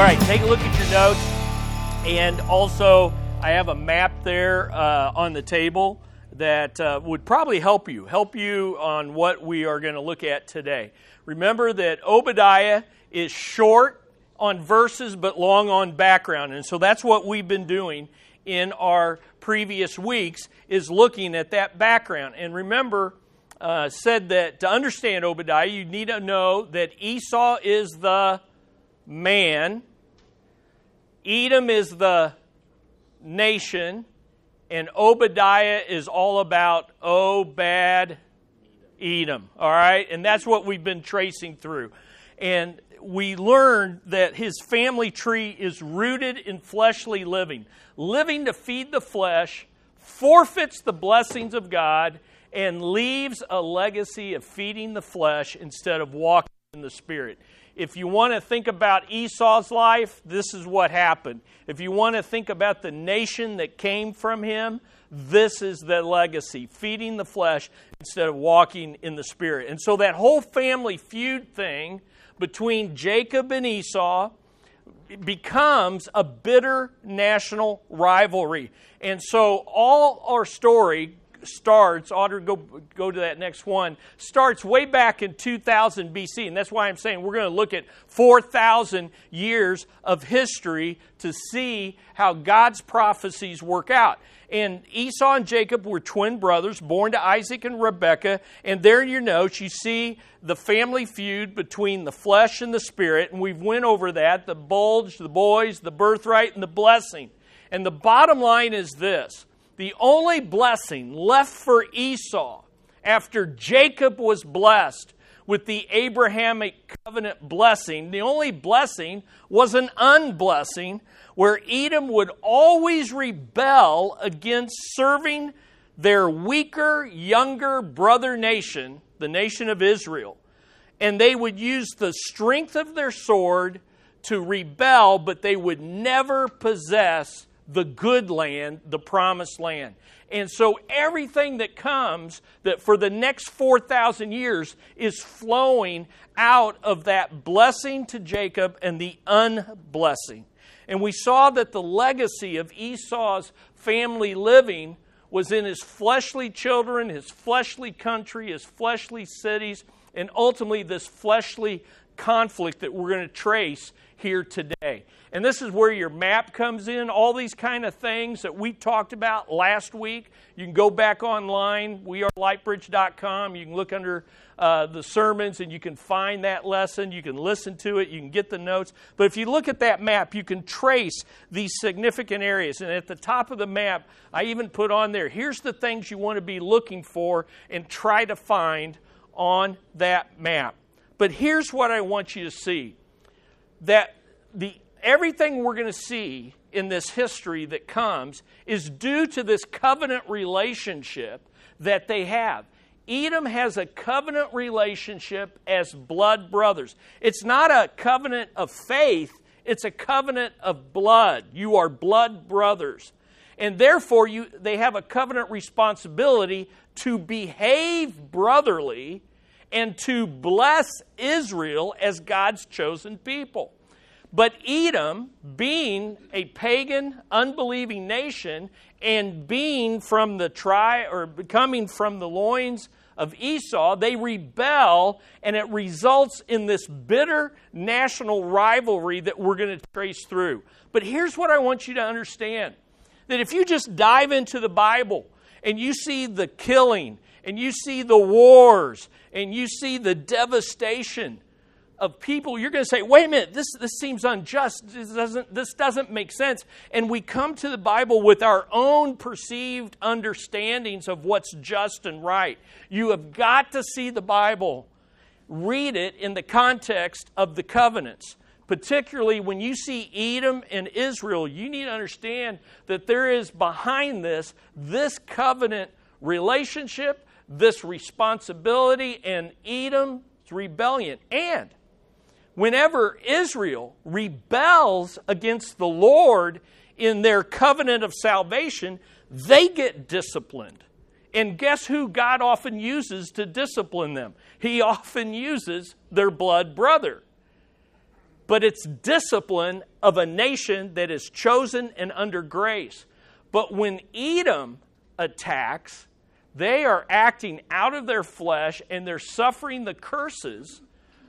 All right, take a look at your notes. And also, I have a map there uh, on the table that uh, would probably help you, help you on what we are going to look at today. Remember that Obadiah is short on verses but long on background. And so that's what we've been doing in our previous weeks is looking at that background. And remember, uh, said that to understand Obadiah, you need to know that Esau is the man, Edom is the nation, and Obadiah is all about oh, Obad Edom. All right? And that's what we've been tracing through. And we learned that his family tree is rooted in fleshly living, living to feed the flesh, forfeits the blessings of God, and leaves a legacy of feeding the flesh instead of walking in the Spirit. If you want to think about Esau's life, this is what happened. If you want to think about the nation that came from him, this is the legacy feeding the flesh instead of walking in the Spirit. And so that whole family feud thing between Jacob and Esau becomes a bitter national rivalry. And so all our story starts, Audrey, go, go to that next one, starts way back in 2000 BC. And that's why I'm saying we're going to look at 4,000 years of history to see how God's prophecies work out. And Esau and Jacob were twin brothers, born to Isaac and Rebekah. And there in your notes, you see the family feud between the flesh and the spirit. And we've went over that the bulge, the boys, the birthright, and the blessing. And the bottom line is this the only blessing left for Esau after Jacob was blessed with the Abrahamic covenant blessing, the only blessing was an unblessing where Edom would always rebel against serving their weaker, younger brother nation, the nation of Israel. And they would use the strength of their sword to rebel, but they would never possess the good land, the promised land. And so everything that comes that for the next 4,000 years is flowing out of that blessing to Jacob and the unblessing. And we saw that the legacy of Esau's family living was in his fleshly children, his fleshly country, his fleshly cities, and ultimately this fleshly conflict that we're going to trace here today. And this is where your map comes in, all these kind of things that we talked about last week. You can go back online, wearelightbridge.com. You can look under uh, the sermons and you can find that lesson. You can listen to it, you can get the notes. But if you look at that map, you can trace these significant areas. And at the top of the map, I even put on there here's the things you want to be looking for and try to find on that map. But here's what I want you to see that the, everything we're going to see in this history that comes is due to this covenant relationship that they have. Edom has a covenant relationship as blood brothers. It's not a covenant of faith, it's a covenant of blood. You are blood brothers. And therefore, you, they have a covenant responsibility to behave brotherly and to bless Israel as God's chosen people. But Edom, being a pagan, unbelieving nation, and being from the tri or coming from the loins of Esau, they rebel, and it results in this bitter national rivalry that we're going to trace through. But here's what I want you to understand that if you just dive into the Bible and you see the killing, and you see the wars, and you see the devastation, of people, you're going to say, wait a minute, this, this seems unjust. This doesn't, this doesn't make sense. And we come to the Bible with our own perceived understandings of what's just and right. You have got to see the Bible, read it in the context of the covenants. Particularly when you see Edom and Israel, you need to understand that there is behind this this covenant relationship, this responsibility, and Edom's rebellion. And whenever Israel rebels against the Lord in their covenant of salvation, they get disciplined. And guess who God often uses to discipline them? He often uses their blood brother. but it's discipline of a nation that is chosen and under grace. But when Edom attacks, they are acting out of their flesh and they're suffering the curses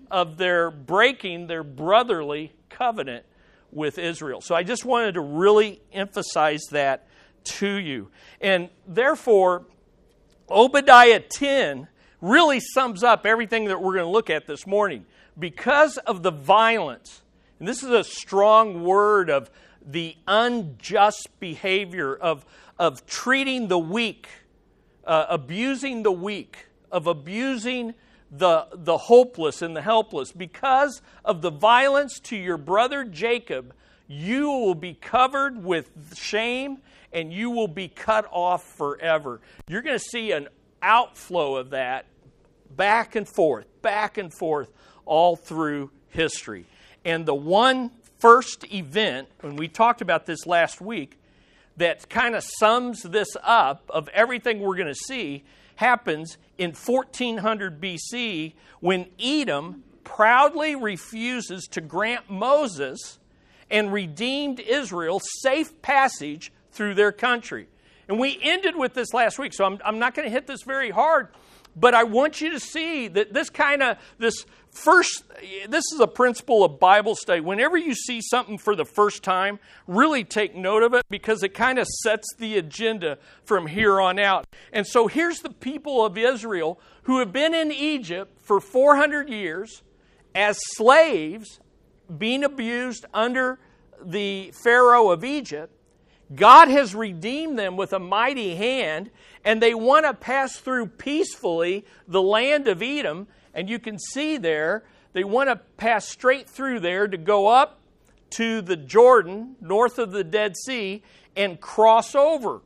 of their breaking their brotherly covenant with Israel. So I just wanted to really emphasize that to you. And therefore, Obadiah 10 really sums up everything that we're going to look at this morning. Because of the violence, and this is a strong word of the unjust behavior of, of treating the weak, uh, abusing the weak, of abusing the, the hopeless and the helpless. Because of the violence to your brother Jacob, you will be covered with shame and you will be cut off forever. You're going to see an outflow of that back and forth, back and forth, all through history. And the one first event, when we talked about this last week, that kind of sums this up of everything we're going to see happens in 1400 BC when Edom proudly refuses to grant Moses and redeemed Israel safe passage through their country. And we ended with this last week, so I'm, I'm not going to hit this very hard, but I want you to see that this kind of, this first, this is a principle of Bible study. Whenever you see something for the first time, really take note of it because it kind of sets the agenda from here on out. And so here's the people of Israel who have been in Egypt for 400 years as slaves, being abused under the Pharaoh of Egypt. God has redeemed them with a mighty hand, and they want to pass through peacefully the land of Edom. And you can see there, they want to pass straight through there to go up to the Jordan, north of the Dead Sea, and cross over.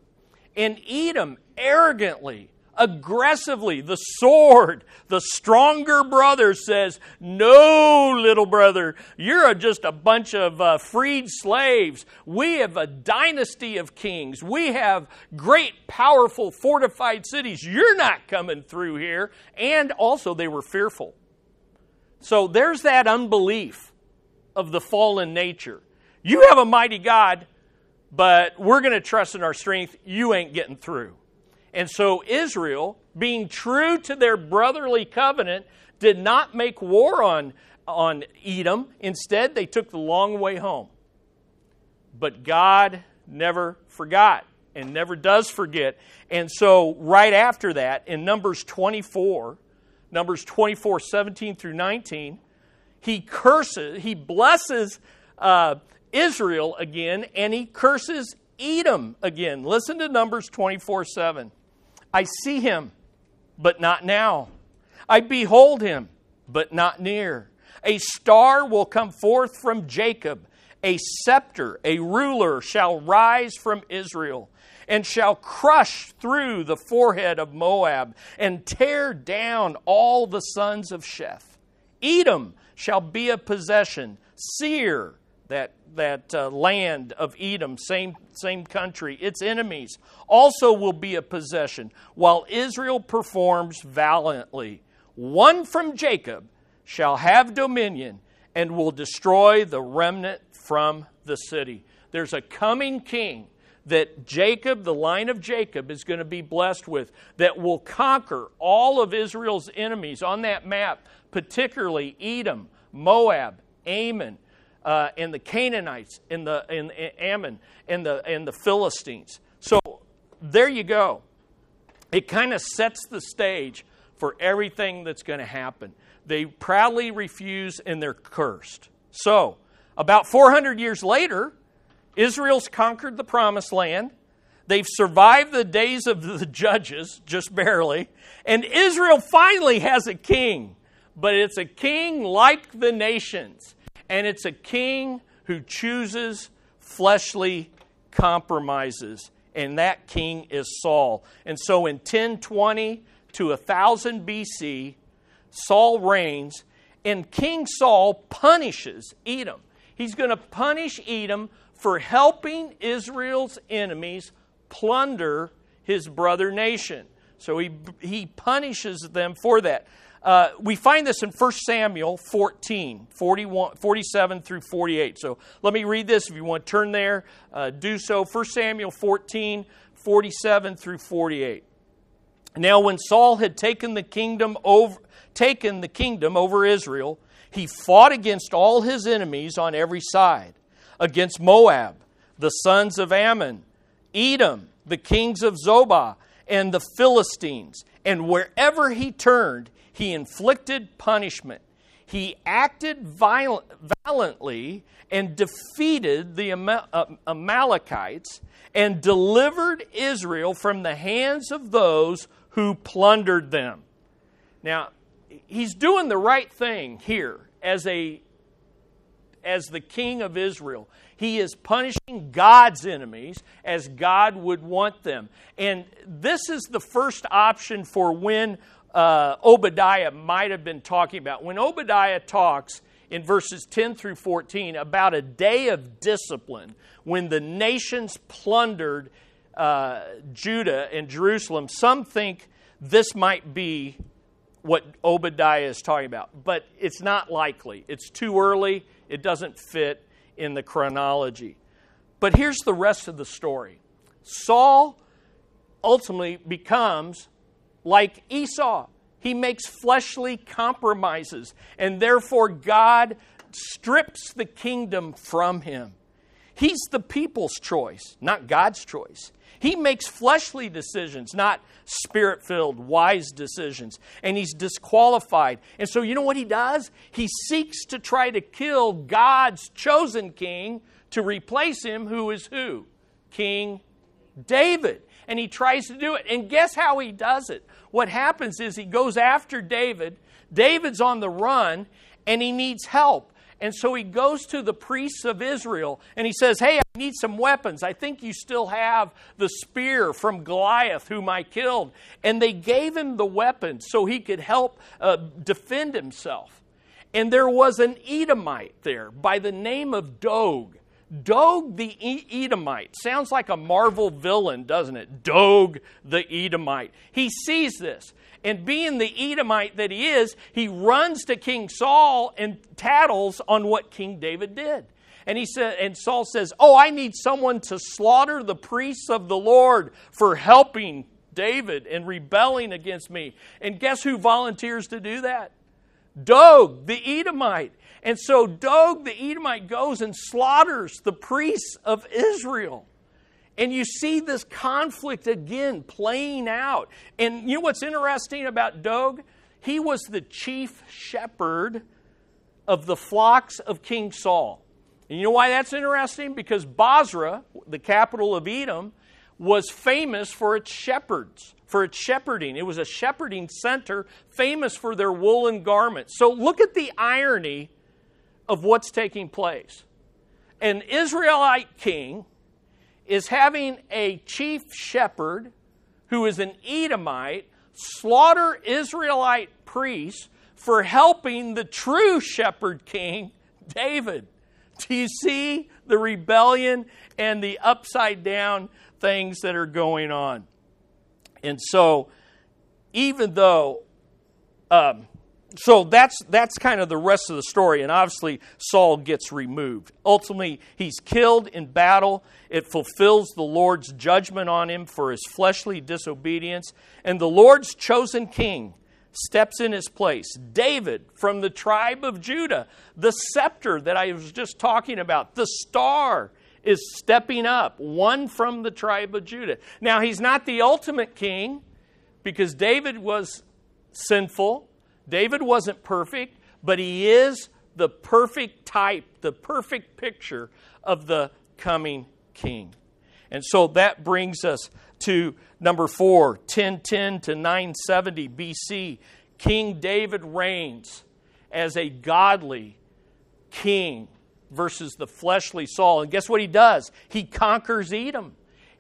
And Edom arrogantly aggressively. The sword, the stronger brother says, No, little brother, you're just a bunch of uh, freed slaves. We have a dynasty of kings. We have great, powerful, fortified cities. You're not coming through here. And also, they were fearful. So there's that unbelief of the fallen nature. You have a mighty God, but we're going to trust in our strength. You ain't getting through. And so Israel, being true to their brotherly covenant, did not make war on, on Edom. Instead, they took the long way home. But God never forgot and never does forget. And so, right after that, in Numbers 24, Numbers 24, 17 through 19, he curses, he blesses uh, Israel again, and he curses Edom again. Listen to Numbers 24, 7. I see him, but not now. I behold him, but not near. A star will come forth from Jacob, a scepter, a ruler shall rise from Israel, and shall crush through the forehead of Moab, and tear down all the sons of Sheth. Edom shall be a possession, Seir, that that uh, land of Edom, same, same country, its enemies, also will be a possession, while Israel performs valiantly. One from Jacob shall have dominion and will destroy the remnant from the city. There's a coming king that Jacob, the line of Jacob, is going to be blessed with that will conquer all of Israel's enemies on that map, particularly Edom, Moab, Ammon, uh, and the Canaanites and the and, and Ammon and the and the Philistines. So there you go. It kind of sets the stage for everything that's going to happen. They proudly refuse and they're cursed. So, about 400 years later, Israel's conquered the promised land. They've survived the days of the judges, just barely. And Israel finally has a king, but it's a king like the nations and it's a king who chooses fleshly compromises, and that king is Saul. And so in 1020 to 1000 BC, Saul reigns, and King Saul punishes Edom. He's going to punish Edom for helping Israel's enemies plunder his brother nation. So he, he punishes them for that. Uh, we find this in 1 Samuel 14, 41, 47 through 48. So let me read this. If you want to turn there, uh, do so. 1 Samuel 14, 47 through 48. Now, when Saul had taken the kingdom over, taken the kingdom over Israel, he fought against all his enemies on every side, against Moab, the sons of Ammon, Edom, the kings of Zobah, and the Philistines. And wherever he turned, he inflicted punishment. He acted violent, valiantly and defeated the uh, Amalekites and delivered Israel from the hands of those who plundered them. Now, he's doing the right thing here as a as the king of Israel. He is punishing God's enemies as God would want them. And this is the first option for when uh, Obadiah might have been talking about. When Obadiah talks in verses 10 through 14 about a day of discipline when the nations plundered uh, Judah and Jerusalem, some think this might be what Obadiah is talking about, but it's not likely. It's too early, it doesn't fit in the chronology. But here's the rest of the story Saul ultimately becomes like Esau. He makes fleshly compromises, and therefore God strips the kingdom from him. He's the people's choice, not God's choice. He makes fleshly decisions, not spirit filled, wise decisions. And he's disqualified. And so, you know what he does? He seeks to try to kill God's chosen king to replace him, who is who? King David and he tries to do it. And guess how he does it? What happens is he goes after David. David's on the run and he needs help. And so he goes to the priests of Israel and he says, Hey, I need some weapons. I think you still have the spear from Goliath, whom I killed. And they gave him the weapons so he could help uh, defend himself. And there was an Edomite there by the name of Doeg. Doeg the Edomite. Sounds like a Marvel villain, doesn't it? Dog the Edomite. He sees this. And being the Edomite that he is, he runs to King Saul and tattles on what King David did. And he said, and Saul says, Oh, I need someone to slaughter the priests of the Lord for helping David and rebelling against me. And guess who volunteers to do that? Dog, the Edomite. And so Doeg the Edomite goes and slaughters the priests of Israel. And you see this conflict again playing out. And you know what's interesting about Doeg? He was the chief shepherd of the flocks of King Saul. And you know why that's interesting? Because Bozrah, the capital of Edom, was famous for its shepherds, for its shepherding. It was a shepherding center famous for their woolen garments. So look at the irony of what's taking place. An Israelite king is having a chief shepherd who is an Edomite slaughter Israelite priests for helping the true shepherd king, David. Do you see the rebellion and the upside down things that are going on? And so, even though um, so that's that's kind of the rest of the story and obviously Saul gets removed. Ultimately he's killed in battle. It fulfills the Lord's judgment on him for his fleshly disobedience and the Lord's chosen king steps in his place. David from the tribe of Judah, the scepter that I was just talking about, the star is stepping up, one from the tribe of Judah. Now he's not the ultimate king because David was sinful David wasn't perfect, but he is the perfect type, the perfect picture of the coming king. And so that brings us to number four, 1010 to 970 BC. King David reigns as a godly king versus the fleshly Saul. And guess what he does? He conquers Edom.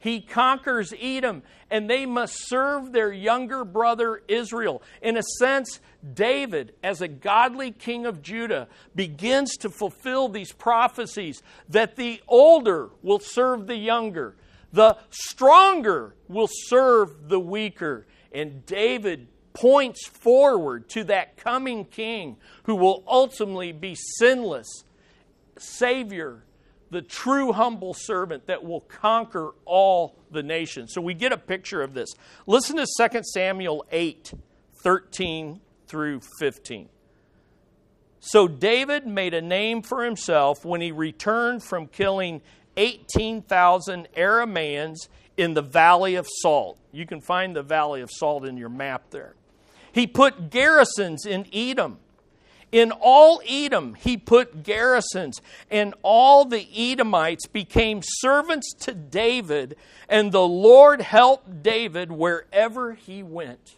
He conquers Edom, and they must serve their younger brother Israel. In a sense, David, as a godly king of Judah, begins to fulfill these prophecies that the older will serve the younger, the stronger will serve the weaker. And David points forward to that coming king who will ultimately be sinless, Savior, the true humble servant that will conquer all the nations. So we get a picture of this. Listen to 2 Samuel 8 13 through 15. So David made a name for himself when he returned from killing 18,000 Arameans in the Valley of Salt. You can find the Valley of Salt in your map there. He put garrisons in Edom. In all Edom, he put garrisons, and all the Edomites became servants to David, and the Lord helped David wherever he went.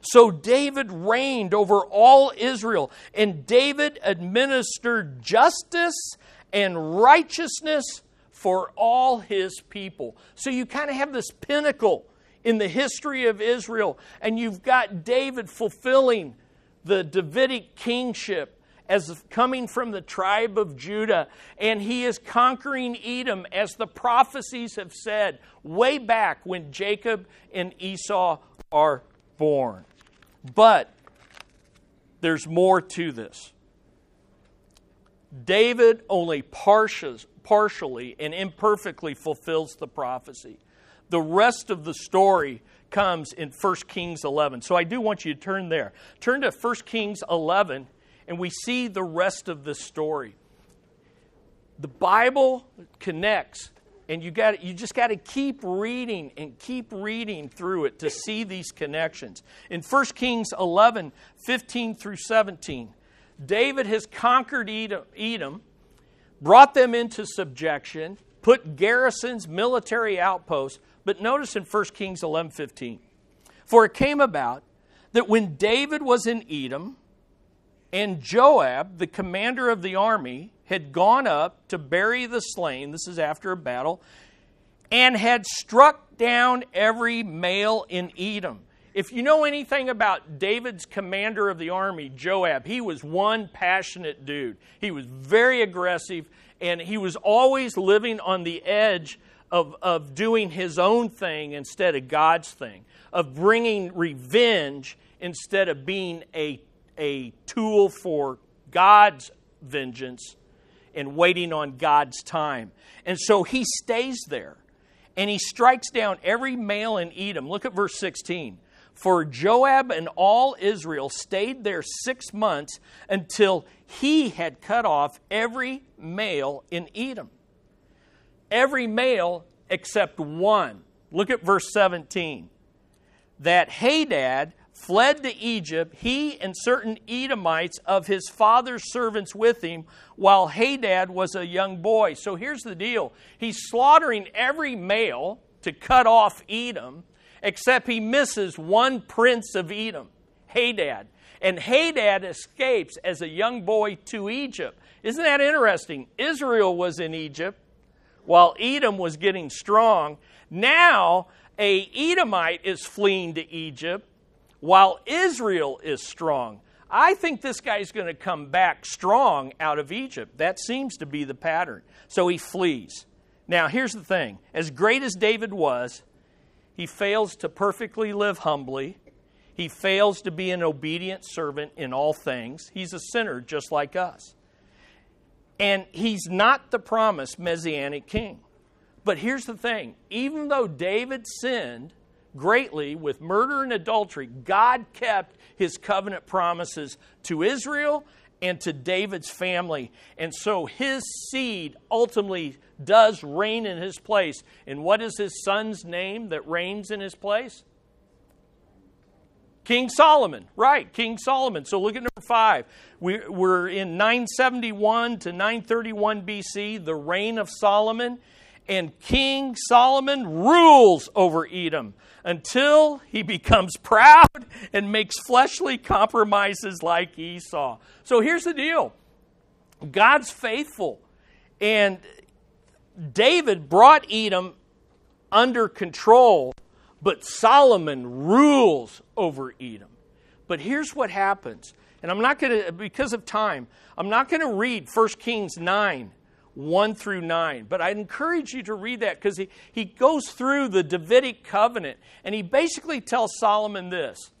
So David reigned over all Israel, and David administered justice and righteousness for all his people. So you kind of have this pinnacle in the history of Israel, and you've got David fulfilling the Davidic kingship as coming from the tribe of Judah, and he is conquering Edom as the prophecies have said way back when Jacob and Esau are born. But there's more to this. David only partially and imperfectly fulfills the prophecy. The rest of the story comes in 1 Kings 11. So I do want you to turn there. Turn to 1 Kings 11, and we see the rest of the story. The Bible connects and you got you just got to keep reading and keep reading through it to see these connections. In 1 Kings 11, 15 through 17, David has conquered Edom, Edom, brought them into subjection, put garrisons, military outposts. But notice in 1 Kings 11, 15, for it came about that when David was in Edom, and Joab, the commander of the army, had gone up to bury the slain, this is after a battle, and had struck down every male in Edom. If you know anything about David's commander of the army, Joab, he was one passionate dude. He was very aggressive, and he was always living on the edge of, of doing his own thing instead of God's thing, of bringing revenge instead of being a, a tool for God's vengeance and waiting on God's time. And so he stays there and he strikes down every male in Edom. Look at verse 16. For Joab and all Israel stayed there six months until he had cut off every male in Edom. Every male except one. Look at verse 17. That Hadad fled to Egypt, he and certain Edomites of his father's servants with him, while Hadad was a young boy. So here's the deal he's slaughtering every male to cut off Edom, except he misses one prince of Edom, Hadad. And Hadad escapes as a young boy to Egypt. Isn't that interesting? Israel was in Egypt while Edom was getting strong. Now, a Edomite is fleeing to Egypt while Israel is strong. I think this guy's going to come back strong out of Egypt. That seems to be the pattern. So he flees. Now, here's the thing as great as David was, he fails to perfectly live humbly. He fails to be an obedient servant in all things. He's a sinner just like us. And he's not the promised messianic king. But here's the thing even though David sinned, greatly with murder and adultery, God kept his covenant promises to Israel and to David's family. And so his seed ultimately does reign in his place. And what is his son's name that reigns in his place? King Solomon, right, King Solomon. So look at number five. We, are in 971 to 931 BC, the reign of Solomon and King Solomon rules over Edom until he becomes proud and makes fleshly compromises like Esau. So here's the deal God's faithful, and David brought Edom under control, but Solomon rules over Edom. But here's what happens, and I'm not going to, because of time, I'm not going to read 1 Kings 9 1 through 9. But I'd encourage you to read that because he, he goes through the Davidic covenant and he basically tells Solomon this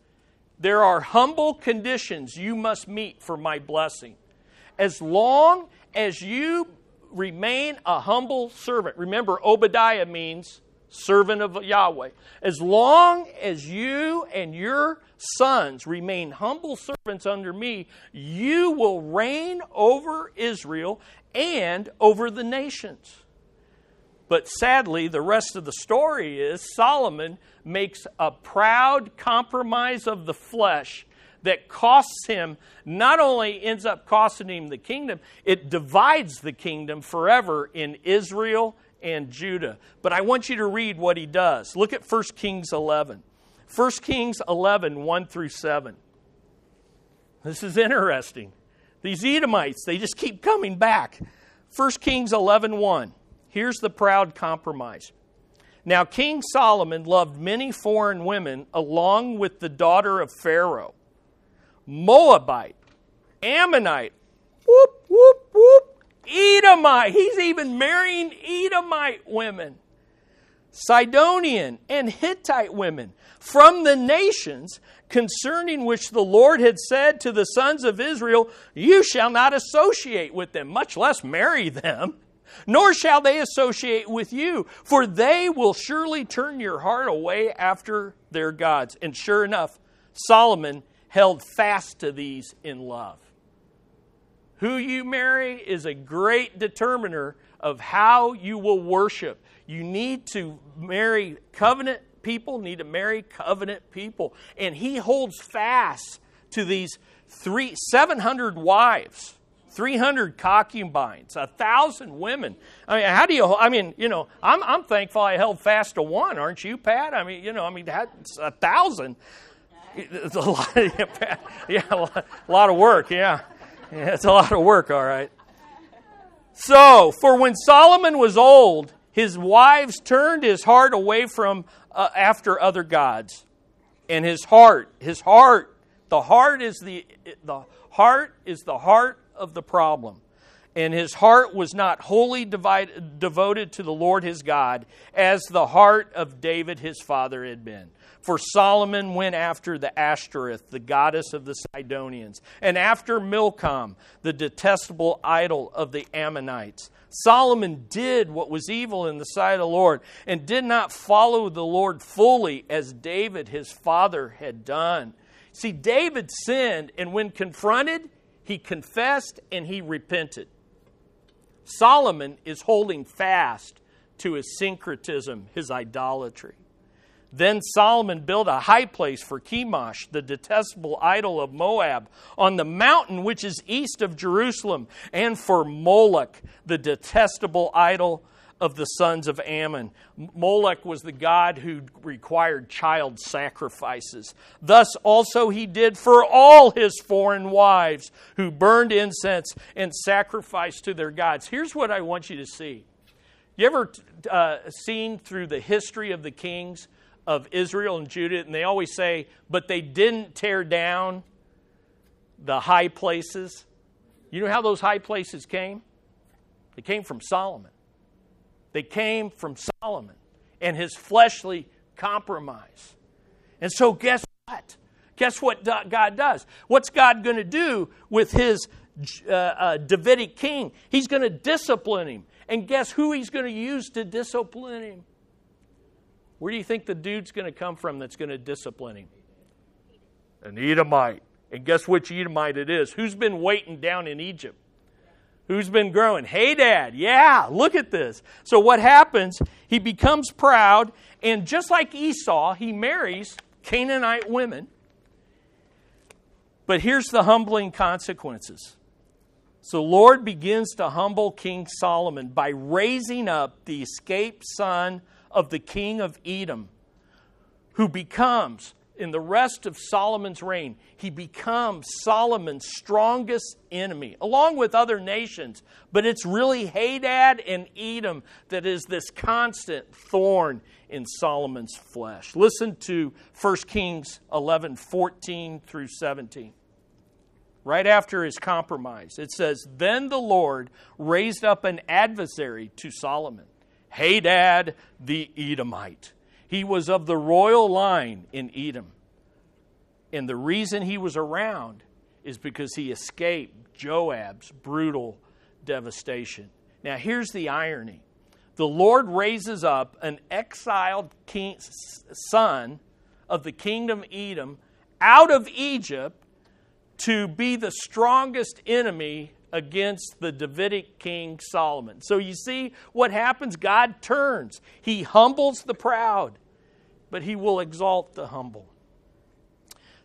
There are humble conditions you must meet for my blessing. As long as you remain a humble servant, remember, Obadiah means servant of Yahweh. As long as you and your sons remain humble servants under me, you will reign over Israel and over the nations. But sadly, the rest of the story is Solomon makes a proud compromise of the flesh that costs him, not only ends up costing him the kingdom, it divides the kingdom forever in Israel and Judah. But I want you to read what he does. Look at 1 Kings 11. 1 Kings 11, 1 through 7. This is interesting. These Edomites, they just keep coming back. 1 Kings 11, 1. Here's the proud compromise. Now, King Solomon loved many foreign women along with the daughter of Pharaoh, Moabite, Ammonite, whoop, whoop, whoop, Edomite. He's even marrying Edomite women. Sidonian and Hittite women from the nations concerning which the Lord had said to the sons of Israel, You shall not associate with them, much less marry them, nor shall they associate with you, for they will surely turn your heart away after their gods. And sure enough, Solomon held fast to these in love. Who you marry is a great determiner of how you will worship. You need to marry covenant people, need to marry covenant people. And he holds fast to these three, 700 wives. 300 concubines, a thousand women. I mean, how do you? I mean, you know, I'm, I'm thankful I held fast to one, aren't you, Pat? I mean, you know, I mean, that's a thousand. It's a lot. yeah, a lot of work. Yeah. Yeah, it's a lot of work. All right. So, for when Solomon was old, his wives turned his heart away from uh, after other gods. And his heart, his heart, the heart is the the heart is the heart of the problem. And his heart was not wholly devoted to the Lord his God, as the heart of David his father had been. For Solomon went after the Ashtoreth, the goddess of the Sidonians, and after Milcom, the detestable idol of the Ammonites. Solomon did what was evil in the sight of the Lord and did not follow the Lord fully as David his father had done. See, David sinned, and when confronted, he confessed and he repented. Solomon is holding fast to his syncretism, his idolatry. Then Solomon built a high place for Chemosh, the detestable idol of Moab, on the mountain which is east of Jerusalem, and for Moloch, the detestable idol of the sons of Ammon. Moloch was the god who required child sacrifices. Thus also he did for all his foreign wives who burned incense and sacrificed to their gods. Here's what I want you to see. You ever uh, seen through the history of the kings? Of Israel and Judah, and they always say, but they didn't tear down the high places. You know how those high places came? They came from Solomon. They came from Solomon and his fleshly compromise. And so, guess what? Guess what God does? What's God going to do with his uh, uh, Davidic king? He's going to discipline him. And guess who he's going to use to discipline him? Where do you think the dude's going to come from that's going to discipline him? An Edomite. And guess which Edomite it is? Who's been waiting down in Egypt? Who's been growing? Hadad, yeah, look at this. So, what happens? He becomes proud, and just like Esau, he marries Canaanite women. But here's the humbling consequences. So, Lord begins to humble King Solomon by raising up the escaped son of the king of Edom, who becomes, in the rest of Solomon's reign, he becomes Solomon's strongest enemy, along with other nations. But it's really Hadad and Edom that is this constant thorn in Solomon's flesh. Listen to 1 Kings 11 14 through 17. right after his compromise. It says, Then the Lord raised up an adversary to Solomon, Hadad the Edomite. He was of the royal line in Edom. And the reason he was around is because he escaped Joab's brutal devastation. Now, here's the irony the Lord raises up an exiled king, son of the kingdom Edom out of Egypt to be the strongest enemy against the Davidic king Solomon. So you see what happens? God turns. He humbles the proud, but he will exalt the humble.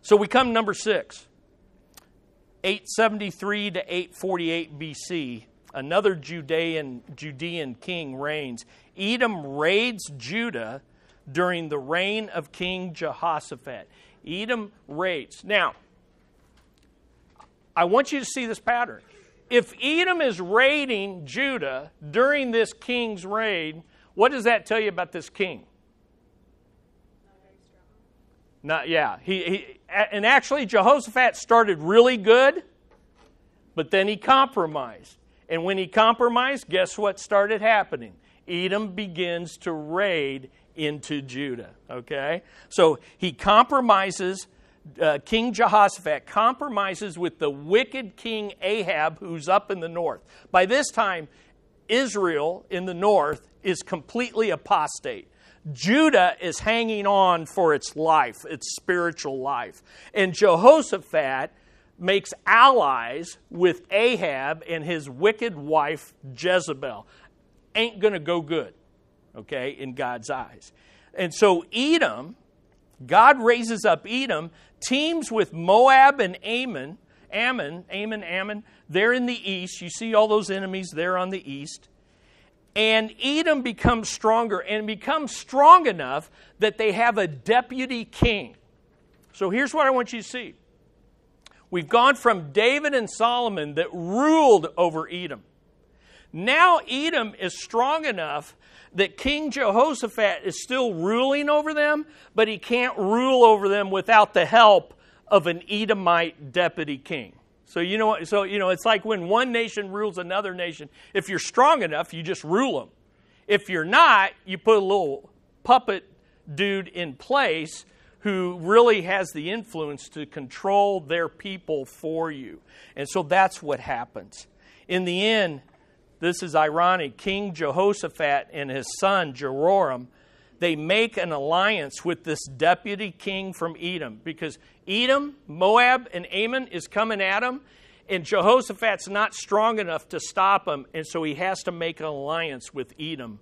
So we come number six. 873 to 848 BC, another Judean, Judean king reigns. Edom raids Judah during the reign of King Jehoshaphat. Edom raids. Now, I want you to see this pattern. If Edom is raiding Judah during this king's raid, what does that tell you about this king? Not yeah. He, he and actually Jehoshaphat started really good, but then he compromised. And when he compromised, guess what started happening? Edom begins to raid into Judah. Okay? So he compromises, uh, King Jehoshaphat compromises with the wicked King Ahab, who's up in the north. By this time, Israel in the north is completely apostate. Judah is hanging on for its life, its spiritual life. And Jehoshaphat makes allies with Ahab and his wicked wife Jezebel. Ain't going to go good, okay, in God's eyes. And so Edom, God raises up Edom, teams with Moab and Ammon. Ammon, Ammon, Ammon, they're in the east. You see all those enemies there on the east. And Edom becomes stronger and becomes strong enough that they have a deputy king. So here's what I want you to see. We've gone from David and Solomon that ruled over Edom. Now Edom is strong enough that King Jehoshaphat is still ruling over them, but he can't rule over them without the help of an Edomite deputy king. So you know so you know it's like when one nation rules another nation. If you're strong enough, you just rule them. If you're not, you put a little puppet dude in place who really has the influence to control their people for you. And so that's what happens. In the end, this is ironic. King Jehoshaphat and his son Jehoram, they make an alliance with this deputy king from Edom because Edom, Moab, and Ammon is coming at him, and Jehoshaphat's not strong enough to stop him, and so he has to make an alliance with Edom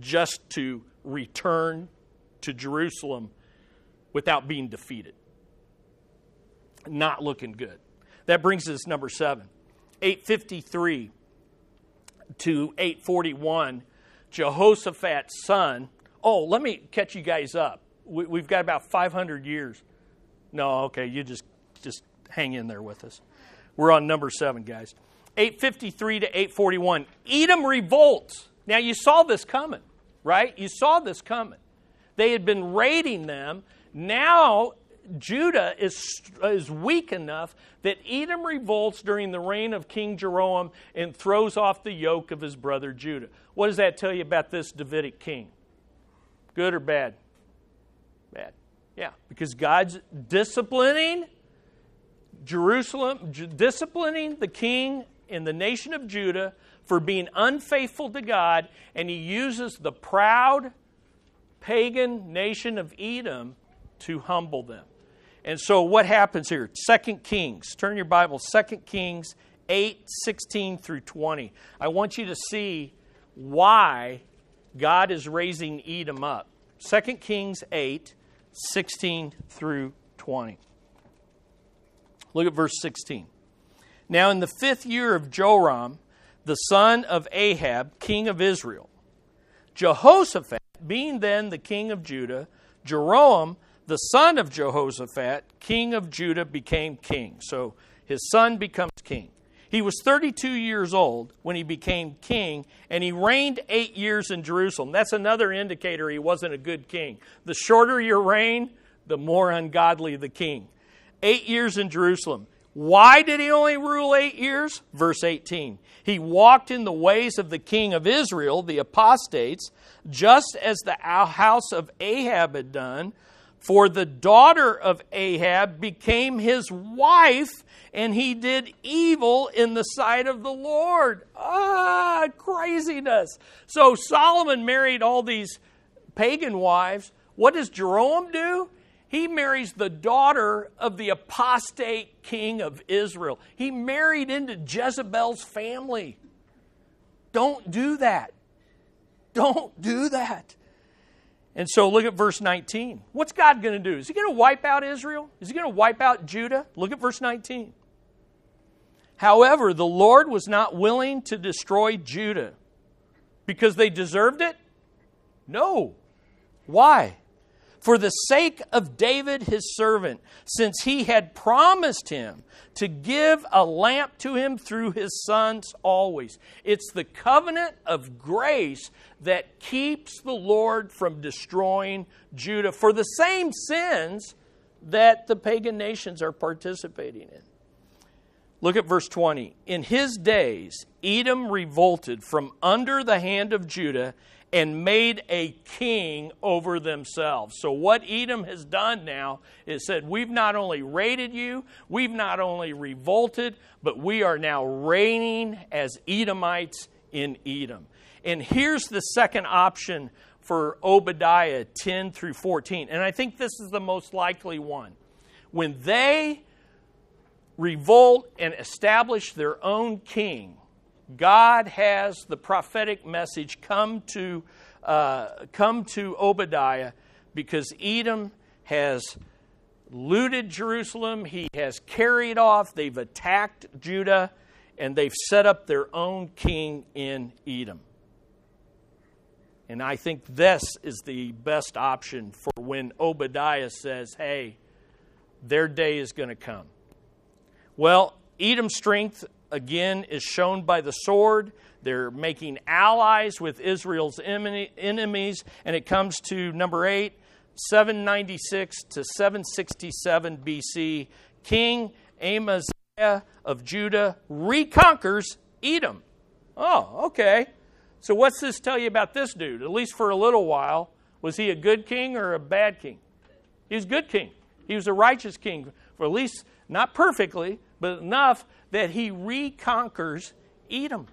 just to return to Jerusalem without being defeated. Not looking good. That brings us number seven. 853 to 841, Jehoshaphat's son. Oh, let me catch you guys up. We, have got about 500 years. No, okay, you just just hang in there with us. We're on number seven, guys. 853 to 841. Edom revolts. Now, you saw this coming, right? You saw this coming. They had been raiding them. Now, Judah is, is weak enough that Edom revolts during the reign of King Jeroboam and throws off the yoke of his brother Judah. What does that tell you about this Davidic king? Good or bad? Bad. Yeah, because God's disciplining Jerusalem, disciplining the king in the nation of Judah for being unfaithful to God, and he uses the proud pagan nation of Edom to humble them. And so what happens here? Second Kings. Turn your Bible, Second Kings 8, 16 through 20. I want you to see why God is raising Edom up. Second Kings 8, 16 through 20. Look at verse 16. Now, in the fifth year of Joram, the son of Ahab, king of Israel, Jehoshaphat, being then the king of Judah, Jeroboam, the son of Jehoshaphat, king of Judah, became king. So his son becomes king. He was 32 years old when he became king, and he reigned eight years in Jerusalem. That's another indicator he wasn't a good king. The shorter your reign, the more ungodly the king. Eight years in Jerusalem. Why did he only rule eight years? Verse 18. He walked in the ways of the king of Israel, the apostates, just as the house of Ahab had done. For the daughter of Ahab became his wife, and he did evil in the sight of the Lord. Ah, craziness. So Solomon married all these pagan wives. What does Jeroboam do? He marries the daughter of the apostate king of Israel. He married into Jezebel's family. Don't do that. Don't do that. And so look at verse 19. What's God going to do? Is he going to wipe out Israel? Is he going to wipe out Judah? Look at verse 19. However, the Lord was not willing to destroy Judah because they deserved it? No. Why? For the sake of David his servant, since he had promised him to give a lamp to him through his sons always. It's the covenant of grace that keeps the Lord from destroying Judah for the same sins that the pagan nations are participating in. Look at verse 20. In his days, Edom revolted from under the hand of Judah and made a king over themselves. So, what Edom has done now is said, We've not only raided you, we've not only revolted, but we are now reigning as Edomites in Edom. And here's the second option for Obadiah 10 through 14. And I think this is the most likely one. When they revolt and establish their own king, God has the prophetic message come to, uh, come to Obadiah because Edom has looted Jerusalem, he has carried off, they've attacked Judah, and they've set up their own king in Edom. And I think this is the best option for when Obadiah says, hey, their day is going to come. Well, Edom's strength again is shown by the sword. They're making allies with Israel's enemies, and it comes to number eight, 796 to 767 BC. King Amaziah of Judah reconquers Edom. Oh, okay. So, what's this tell you about this dude? At least for a little while, was he a good king or a bad king? He was a good king. He was a righteous king, for at least not perfectly, but enough that he reconquers Edom.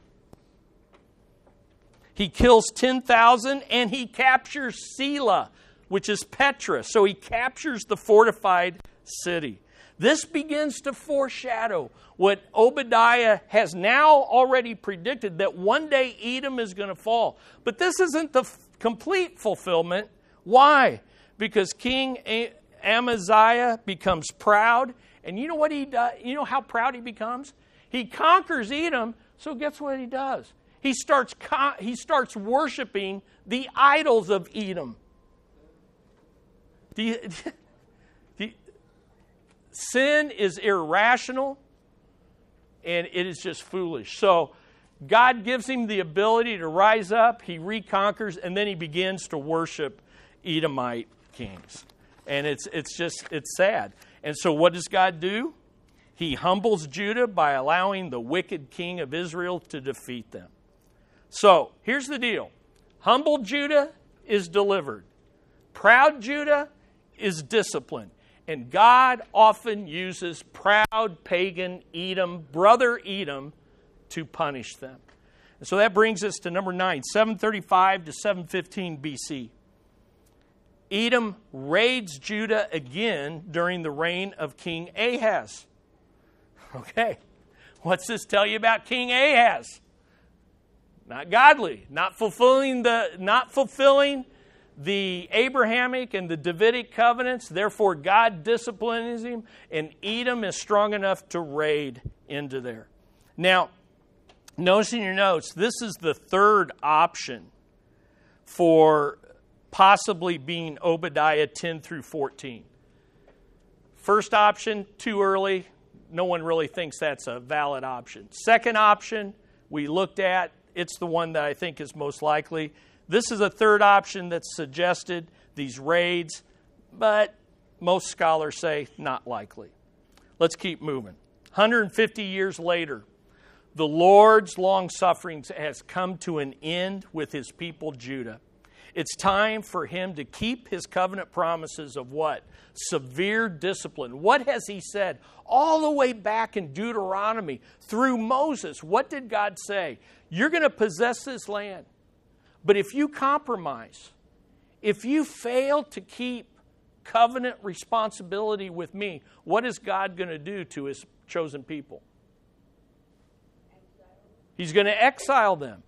He kills 10,000 and he captures Selah, which is Petra. So he captures the fortified city. This begins to foreshadow what Obadiah has now already predicted that one day Edom is going to fall. But this isn't the f- complete fulfillment. Why? Because King Amaziah becomes proud and you know what he does? You know how proud he becomes? He conquers Edom, so guess what he does? He starts, con- he starts worshiping the idols of Edom. The, the, sin is irrational and it is just foolish. So God gives him the ability to rise up, he reconquers, and then he begins to worship Edomite kings. And it's, it's just, it's sad. And so, what does God do? He humbles Judah by allowing the wicked king of Israel to defeat them. So, here's the deal humble Judah is delivered, proud Judah is disciplined. And God often uses proud pagan Edom, brother Edom, to punish them. And so that brings us to number nine, 735 to 715 BC. Edom raids Judah again during the reign of King Ahaz. Okay, what's this tell you about King Ahaz? Not godly, not fulfilling the not fulfilling the Abrahamic and the Davidic covenants. Therefore, God disciplines him, and Edom is strong enough to raid into there. Now, notice in your notes, this is the third option for possibly being Obadiah 10 through 14. First option, too early. No one really thinks that's a valid option. Second option, we looked at. It's the one that I think is most likely. This is a third option that's suggested, these raids, but most scholars say not likely. Let's keep moving. 150 years later, the Lord's long sufferings has come to an end with his people Judah. It's time for him to keep his covenant promises of what? Severe discipline. What has he said? All the way back in Deuteronomy through Moses, what did God say? You're going to possess this land. But if you compromise, if you fail to keep covenant responsibility with me, what is God going to do to his chosen people? He's going to exile them.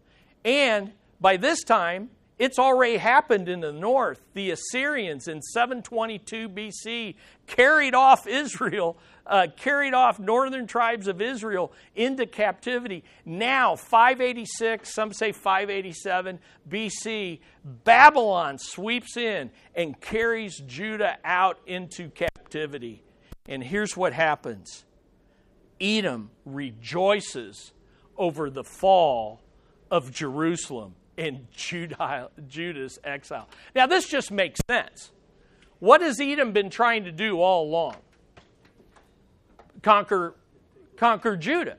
And by this time, it's already happened in the north. The Assyrians in 722 BC carried off Israel, uh, carried off northern tribes of Israel into captivity. Now, 586, some say 587 BC, Babylon sweeps in and carries Judah out into captivity. And here's what happens Edom rejoices over the fall of Jerusalem Judah, Judah's exile. Now, this just makes sense. What has Edom been trying to do all along? Conquer, conquer Judah.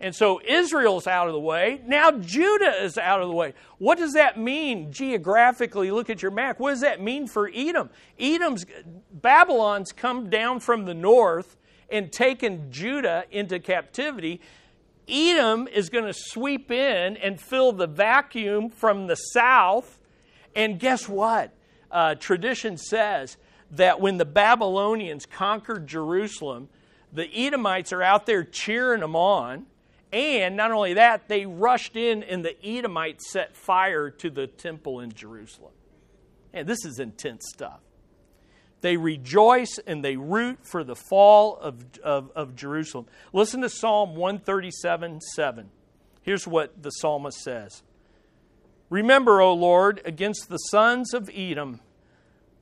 And so Israel's out of the way. Now Judah is out of the way. What does that mean geographically? Look at your map. What does that mean for Edom? Edom's Babylon's come down from the north and taken Judah into captivity. Edom is going to sweep in and fill the vacuum from the south. And guess what? Uh, tradition says that when the Babylonians conquered Jerusalem, the Edomites are out there cheering them on. And not only that, they rushed in and the Edomites set fire to the temple in Jerusalem. And this is intense stuff. They rejoice and they root for the fall of, of, of Jerusalem. Listen to Psalm 137 7. Here's what the psalmist says Remember, O Lord, against the sons of Edom,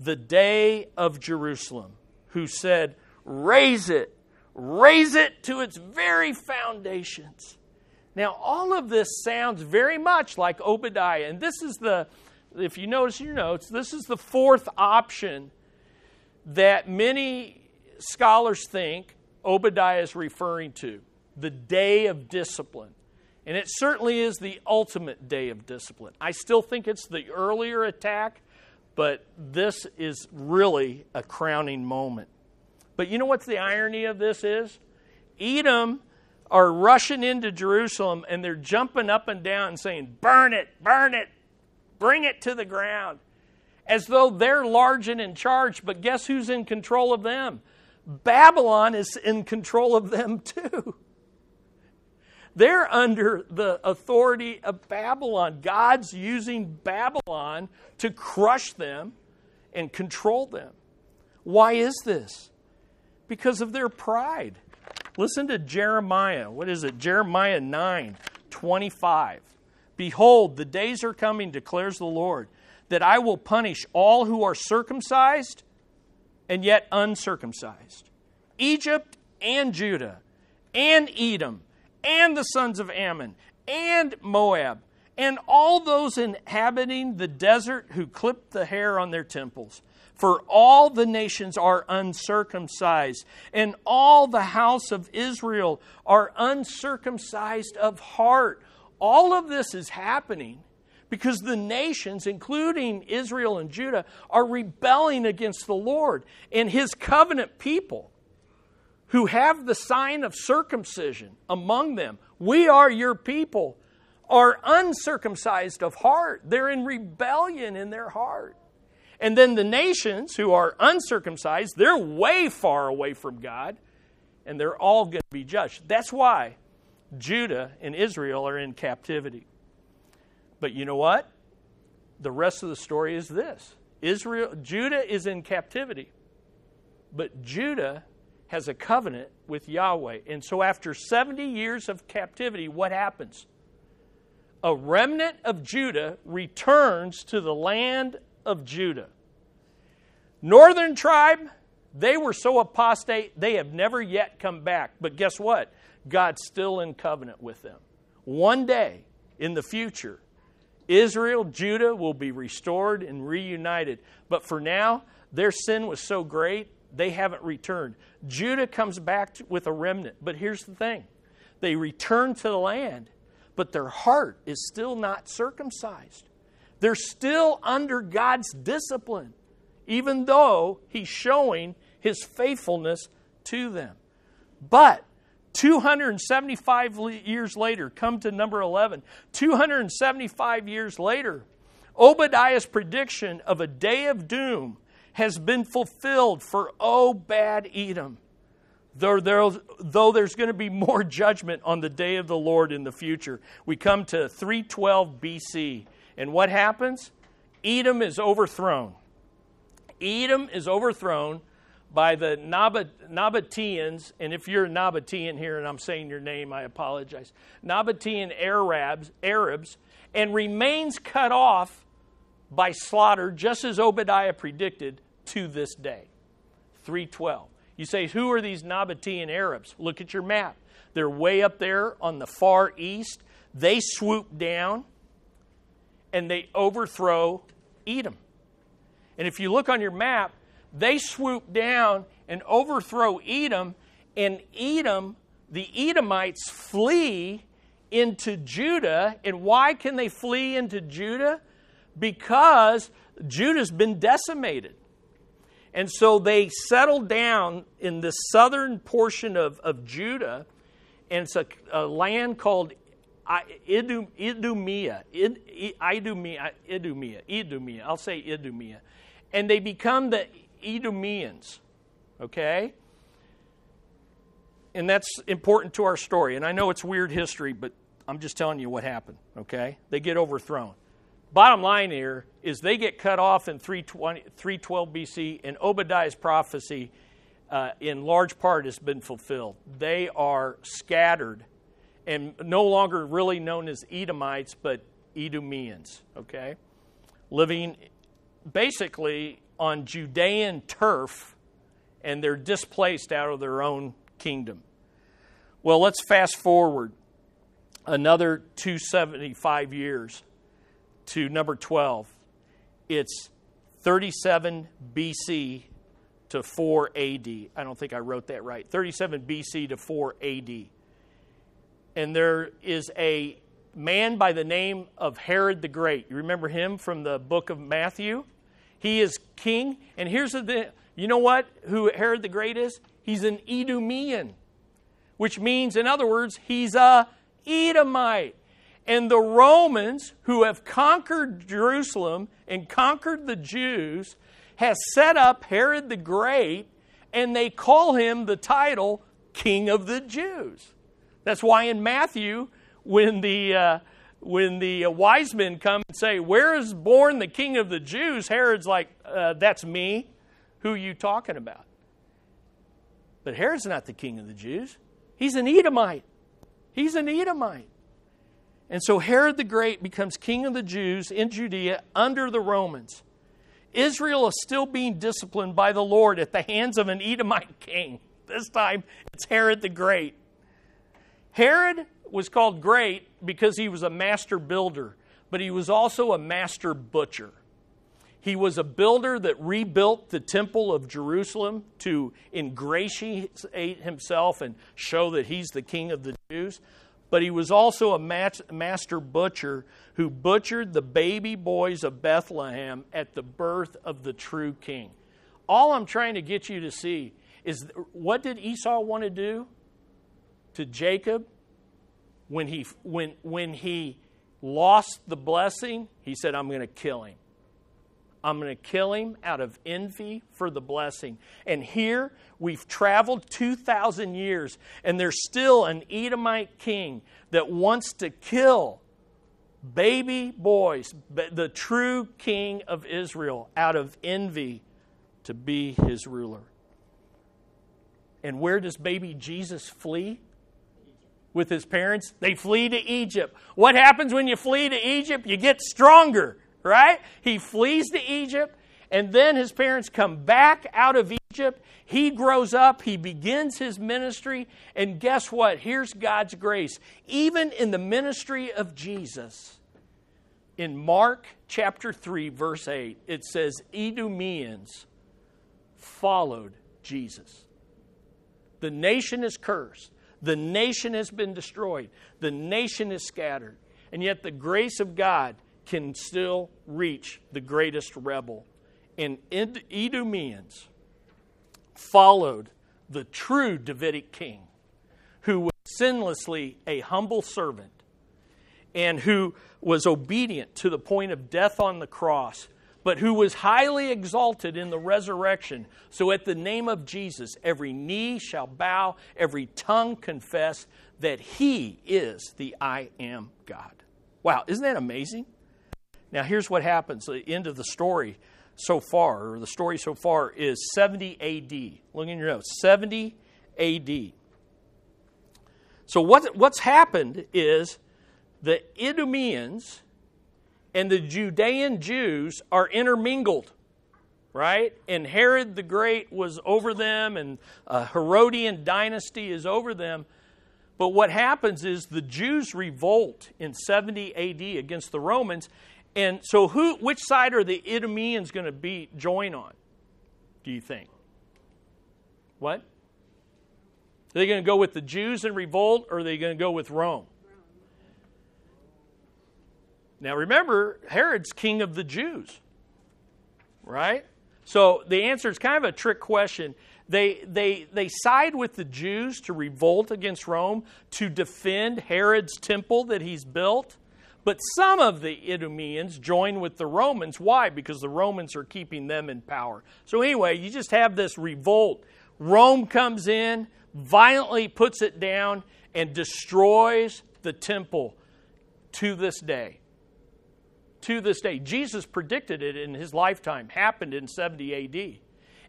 the day of Jerusalem, who said, Raise it, raise it to its very foundations. Now, all of this sounds very much like Obadiah, and this is the, if you notice your notes, this is the fourth option that many scholars think Obadiah is referring to the day of discipline. And it certainly is the ultimate day of discipline. I still think it's the earlier attack, but this is really a crowning moment. But you know what's the irony of this is? Edom are rushing into Jerusalem and they're jumping up and down and saying, Burn it, burn it, bring it to the ground as though they're large and in charge, but guess who's in control of them? Babylon is in control of them too. They're under the authority of Babylon. God's using Babylon to crush them and control them. Why is this? Because of their pride. Listen to Jeremiah. What is it? Jeremiah 9 25. Behold, the days are coming, declares the Lord that I will punish all who are circumcised and yet uncircumcised. Egypt and Judah and Edom and the sons of Ammon and Moab and all those inhabiting the desert who clip the hair on their temples. For all the nations are uncircumcised, and all the house of Israel are uncircumcised of heart. All of this is happening because the nations, including Israel and Judah, are rebelling against the Lord and his covenant people who have the sign of circumcision among them. We are your people, are uncircumcised of heart. They're in rebellion in their heart. And then the nations who are uncircumcised, they're way far away from God, and they're all going to be judged. That's why Judah and Israel are in captivity. But you know what? The rest of the story is this. Israel Judah is in captivity. But Judah has a covenant with Yahweh. And so after 70 years of captivity, what happens? A remnant of Judah returns to the land of Judah. Northern tribe, they were so apostate, they have never yet come back. But guess what? God's still in covenant with them. One day in the future, Israel, Judah will be restored and reunited. But for now, their sin was so great, They haven't returned. Judah comes back with a remnant. But here's the thing they return to the land, but their heart is still not circumcised. They're still under God's discipline, even though He's showing His faithfulness to them. But 275 years later, come to number 11, 275 years later, Obadiah's prediction of a day of doom has been fulfilled for oh, Obed Edom. Though, though there's going to be more judgment on the day of the Lord in the future. We come to 312 BC. And what happens? Edom is overthrown. Edom is overthrown by the Nabateans, and if you're a Nabatean here and I'm saying your name, I apologize. Nabatean Arabs, Arabs, and remains cut off by slaughter, just as Obadiah predicted, to this day. 312. You say, who are these Nabatean Arabs? Look at your map. They're way up there on the far east. They swoop down and they overthrow Edom. And if you look on your map, they swoop down and overthrow Edom, and Edom, the Edomites, flee into Judah. And why can they flee into Judah? Because Judah's been decimated. And so they settle down in the southern portion of, of Judah, and it's a, a land called Idum, Idumea, Idumea, Idumea, Idumea. I'll say Idumea. And they become the Idumeans. Okay? And that's important to our story. And I know it's weird history, but I'm just telling you what happened. Okay? They get overthrown. Bottom line here is they get cut off in 312 BC, and Obadiah's prophecy, uh, in large part, has been fulfilled. They are scattered and no longer really known as Edomites, but Idumeans, okay? Living basically on Judean turf and they're displaced out of their own kingdom. Well, let's fast forward another 275 years to number 12. It's 37 BC to 4 AD. I don't think I wrote that right. 37 BC to 4 AD. And there is a man by the name of Herod the Great. You remember him from the book of Matthew? He is king. And here's the you know what? Who Herod the Great is? He's an Idumean, which means, in other words, he's a Edomite. And the Romans, who have conquered Jerusalem and conquered the Jews, has set up Herod the Great, and they call him the title King of the Jews. That's why in Matthew, when the uh, when the uh, wise men come and say, Where is born the king of the Jews? Herod's like, uh, That's me. Who are you talking about? But Herod's not the king of the Jews. He's an Edomite. He's an Edomite. And so Herod the Great becomes king of the Jews in Judea under the Romans. Israel is still being disciplined by the Lord at the hands of an Edomite king. This time it's Herod the Great. Herod was called great because he was a master builder, but he was also a master butcher. He was a builder that rebuilt the temple of Jerusalem to ingratiate himself and show that he's the king of the Jews. But he was also a master butcher who butchered the baby boys of Bethlehem at the birth of the true king. All I'm trying to get you to see is what did Esau want to do? to Jacob when he, when, when he lost the blessing, he said, I'm going to kill him. I'm going to kill him out of envy for the blessing. And here we've traveled 2,000 years, and there's still an Edomite king that wants to kill baby boys, the true king of Israel, out of envy to be his ruler. And where does baby Jesus flee? With his parents? They flee to Egypt. What happens when you flee to Egypt? You get stronger, right? He flees to Egypt, and then his parents come back out of Egypt. He grows up, he begins his ministry, and guess what? Here's God's grace. Even in the ministry of Jesus, in Mark chapter 3, verse 8, it says, Idumeans followed Jesus. The nation is cursed. The nation has been destroyed. The nation is scattered. And yet, the grace of God can still reach the greatest rebel. And Idumeans followed the true Davidic king, who was sinlessly a humble servant and who was obedient to the point of death on the cross, but who was highly exalted in the resurrection. So at the name of Jesus, every knee shall bow, every tongue confess that he is the I am God. Wow, isn't that amazing? Now, here's what happens. The end of the story so far, or the story so far, is 70 AD. Look in your notes 70 AD. So, what, what's happened is the Idumeans and the Judean Jews are intermingled, right? And Herod the Great was over them, and a Herodian dynasty is over them. But what happens is the Jews revolt in 70 AD against the Romans. And so, who, which side are the Idumeans going to be join on? Do you think? What? Are they going to go with the Jews in revolt, or are they going to go with Rome? Now remember, Herod's king of the Jews, right? So the answer is kind of a trick question. They, they, they side with the Jews to revolt against Rome to defend Herod's temple that he's built. But some of the Idumeans join with the Romans. Why? Because the Romans are keeping them in power. So, anyway, you just have this revolt. Rome comes in, violently puts it down, and destroys the temple to this day to this day. Jesus predicted it in his lifetime, happened in 70 AD.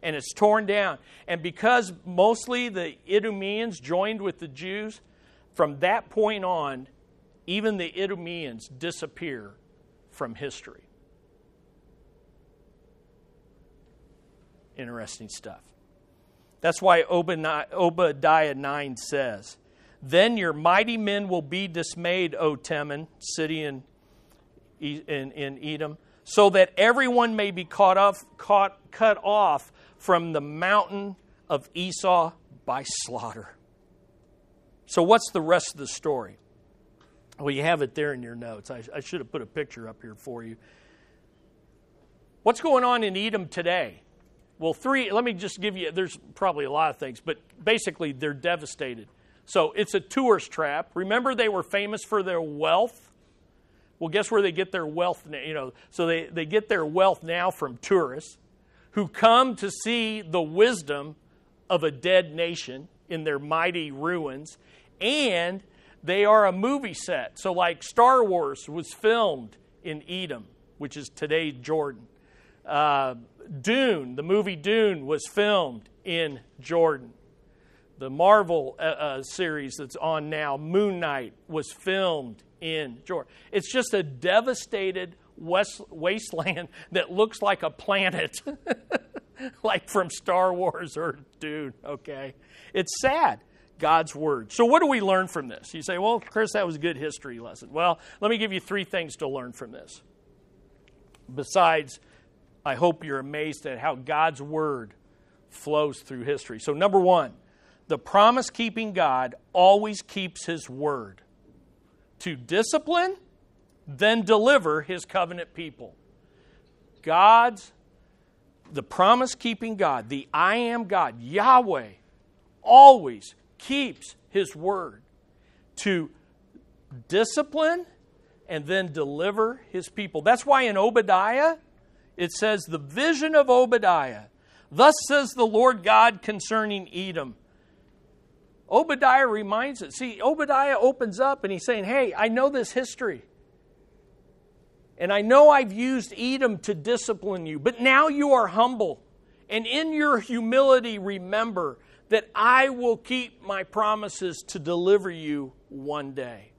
And it's torn down. And because mostly the Idumeans joined with the Jews, from that point on, even the Idumeans disappear from history. Interesting stuff. That's why Obadiah 9 says, Then your mighty men will be dismayed, O Teman, city and in, in Edom, so that everyone may be caught off, caught, cut off from the mountain of Esau by slaughter. So, what's the rest of the story? Well, you have it there in your notes. I, I should have put a picture up here for you. What's going on in Edom today? Well, three, let me just give you, there's probably a lot of things, but basically they're devastated. So it's a tourist trap. Remember, they were famous for their wealth? Well, guess where they get their wealth? You know, so they, they get their wealth now from tourists who come to see the wisdom of a dead nation in their mighty ruins, and they are a movie set. So, like Star Wars was filmed in Edom, which is today Jordan. Uh, Dune, the movie Dune, was filmed in Jordan. The Marvel uh, uh, series that's on now, Moon Knight, was filmed in Jordan. It's just a devastated west, wasteland that looks like a planet, like from Star Wars or Dune, okay? It's sad. God's Word. So, what do we learn from this? You say, well, Chris, that was a good history lesson. Well, let me give you three things to learn from this. Besides, I hope you're amazed at how God's Word flows through history. So, number one, the promise keeping God always keeps His Word to discipline, then deliver his covenant people. God's, the promise keeping God, the I am God, Yahweh, always keeps his word to discipline and then deliver his people. That's why in Obadiah, it says, The vision of Obadiah. Thus says the Lord God concerning Edom. Obadiah reminds it. See, Obadiah opens up and he's saying, Hey, I know this history. And I know I've used Edom to discipline you, but now you are humble. And in your humility, remember that I will keep my promises to deliver you one day.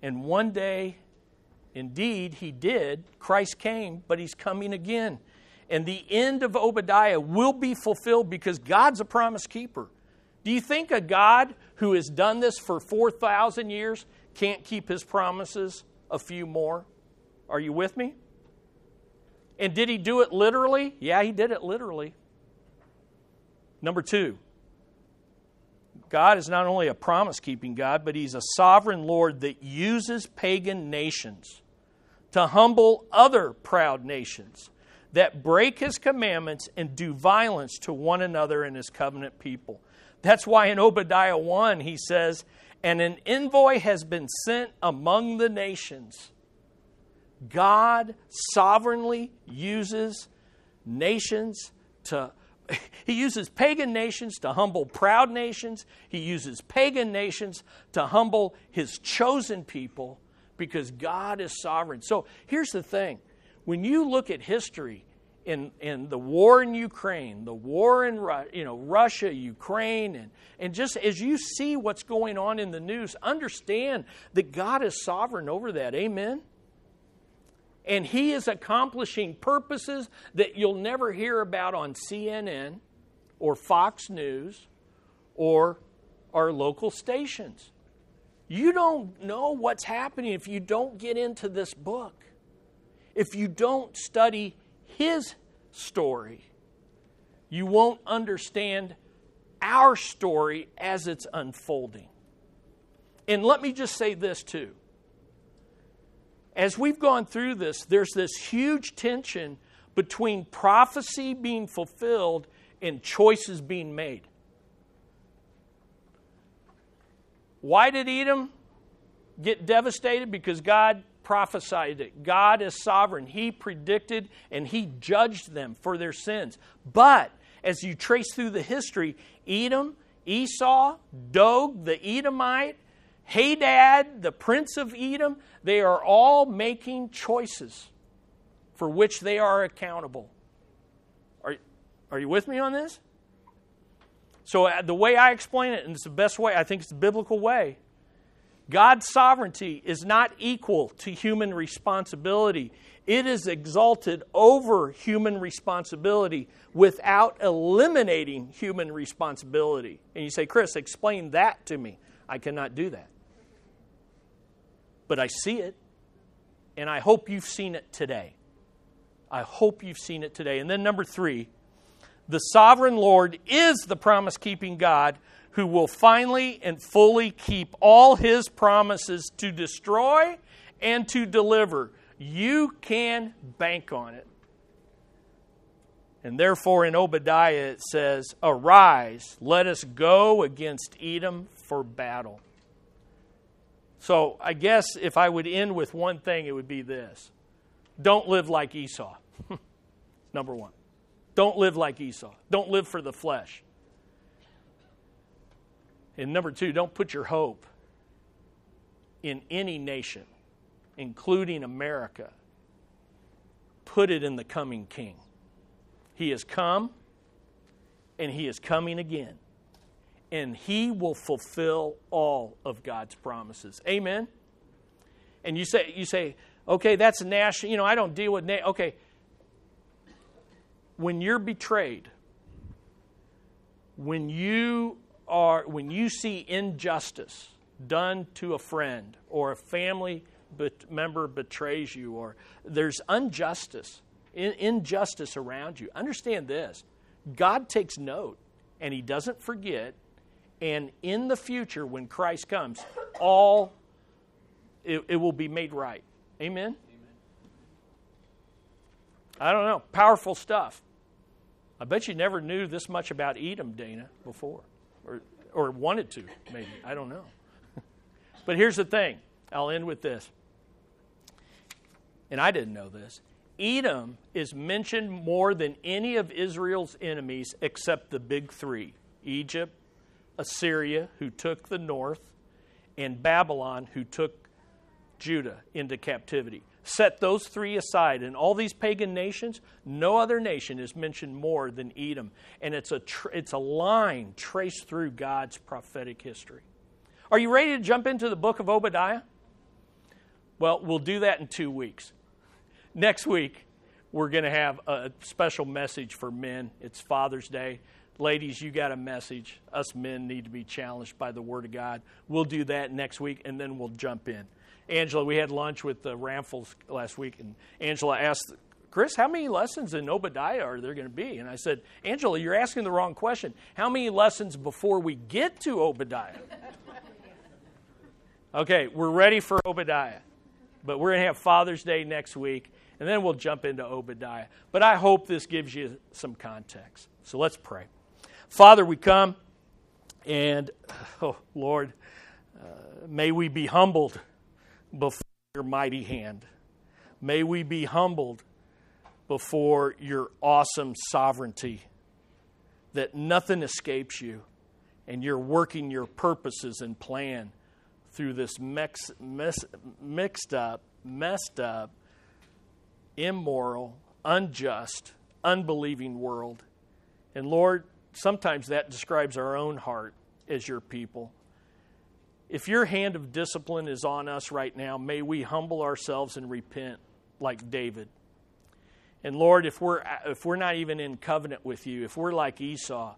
And one day, indeed, he did. Christ came, but he's coming again. And the end of Obadiah will be fulfilled because God's a promise keeper. Do you think a God who has done this for 4,000 years can't keep his promises a few more? Are you with me? And did he do it literally? Yeah, he did it literally. Number two, God is not only a promise keeping God, but He's a sovereign Lord that uses pagan nations to humble other proud nations that break His commandments and do violence to one another and His covenant people. That's why in Obadiah 1 he says, And an envoy has been sent among the nations. God sovereignly uses nations to he uses pagan nations to humble proud nations. He uses pagan nations to humble his chosen people because God is sovereign. So here's the thing when you look at history, in, in the war in Ukraine, the war in you know, Russia, Ukraine, and, and just as you see what's going on in the news, understand that God is sovereign over that. Amen? and he is accomplishing purposes that you'll never hear about on CNN or Fox News or our local stations. You don't know what's happening if you don't get into this book, if you don't study his story. You won't understand our story as it's unfolding. And let me just say this too as we've gone through this, there's this huge tension between prophecy being fulfilled and choices being made. Why did Edom get devastated? Because God prophesied it. God is sovereign. He predicted and He judged them for their sins. But as you trace through the history, Edom, Esau, Doeg, the Edomite, Hadad, the prince of Edom, they are all making choices for which they are accountable. Are, are you with me on this? So, uh, the way I explain it, and it's the best way, I think it's the biblical way, God's sovereignty is not equal to human responsibility. It is exalted over human responsibility without eliminating human responsibility. And you say, Chris, explain that to me. I cannot do that but I see it, and I hope you've seen it today. I hope you've seen it today. And then, number three, the sovereign Lord is the promise keeping God who will finally and fully keep all his promises to destroy and to deliver. You can bank on it. And therefore, in Obadiah, it says, Arise, let us go against Edom for battle. So I guess if I would end with one thing, it would be this don't live like Esau. Number one. Don't live like Esau. Don't live for the flesh. And number two, don't put your hope in any nation, including America. Put it in the coming king. He has come and he is coming again and he will fulfill all of God's promises. Amen. And you say you say, "Okay, that's a national, you know, I don't deal with na-. okay. When you're betrayed, when you are when you see injustice done to a friend or a family member betrays you or there's injustice injustice around you understand this god takes note and he doesn't forget and in the future, when Christ comes, all it, it will be made right. Amen? I don't know. Powerful stuff. I bet you never knew this much about Edom, Dana, before, or or wanted to, maybe. I don't know. but here's the thing. I'll end with this. And I didn't know this. Edom is mentioned more than any of Israel's enemies except the big three Egypt, Assyria, who took the north, and Babylon, who took Judah into captivity. Set those three aside, and all these pagan nations, no other nation is mentioned more than Edom. And it's a, tr- it's a line traced through God's prophetic history. Are you ready to jump into the book of Obadiah? Well, we'll do that in two weeks. Next week, we're going to have a special message for men. It's Father's Day ladies, you got a message. Us men need to be challenged by the Word of God. We'll do that next week, and then we'll jump in. Angela, we had lunch with the Ramfels last week, and Angela asked Chris, how many lessons in Obadiah are there going to be? And I said, Angela, you're asking the wrong question. How many lessons before we get to Obadiah? okay, we're ready for Obadiah, but we're going to have Father's Day next week, and then we'll jump into Obadiah. But I hope this gives you some context. So let's pray. Father, we come, and, oh, Lord, uh, may we be humbled before your mighty hand. May we be humbled before your awesome sovereignty, that nothing escapes you, and you're working your purposes and plan through this mix, mix, mixed up, messed up, immoral, unjust, unbelieving world. And Lord, sometimes that describes our own heart as your people. If your hand of discipline is on us right now, may we humble ourselves and repent like David. And Lord, if we're, if we're not even in covenant with you, if we're like Esau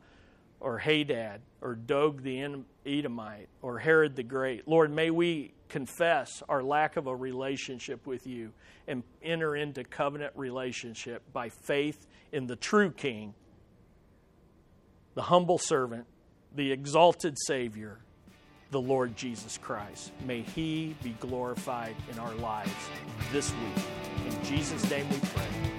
or Hadad or Doeg the Edomite or Herod the Great, Lord, may we confess our lack of a relationship with you and enter into covenant relationship by faith in the true King, the humble servant, the exalted Savior the Lord Jesus Christ. May He be glorified in our lives this week. In Jesus' name we pray.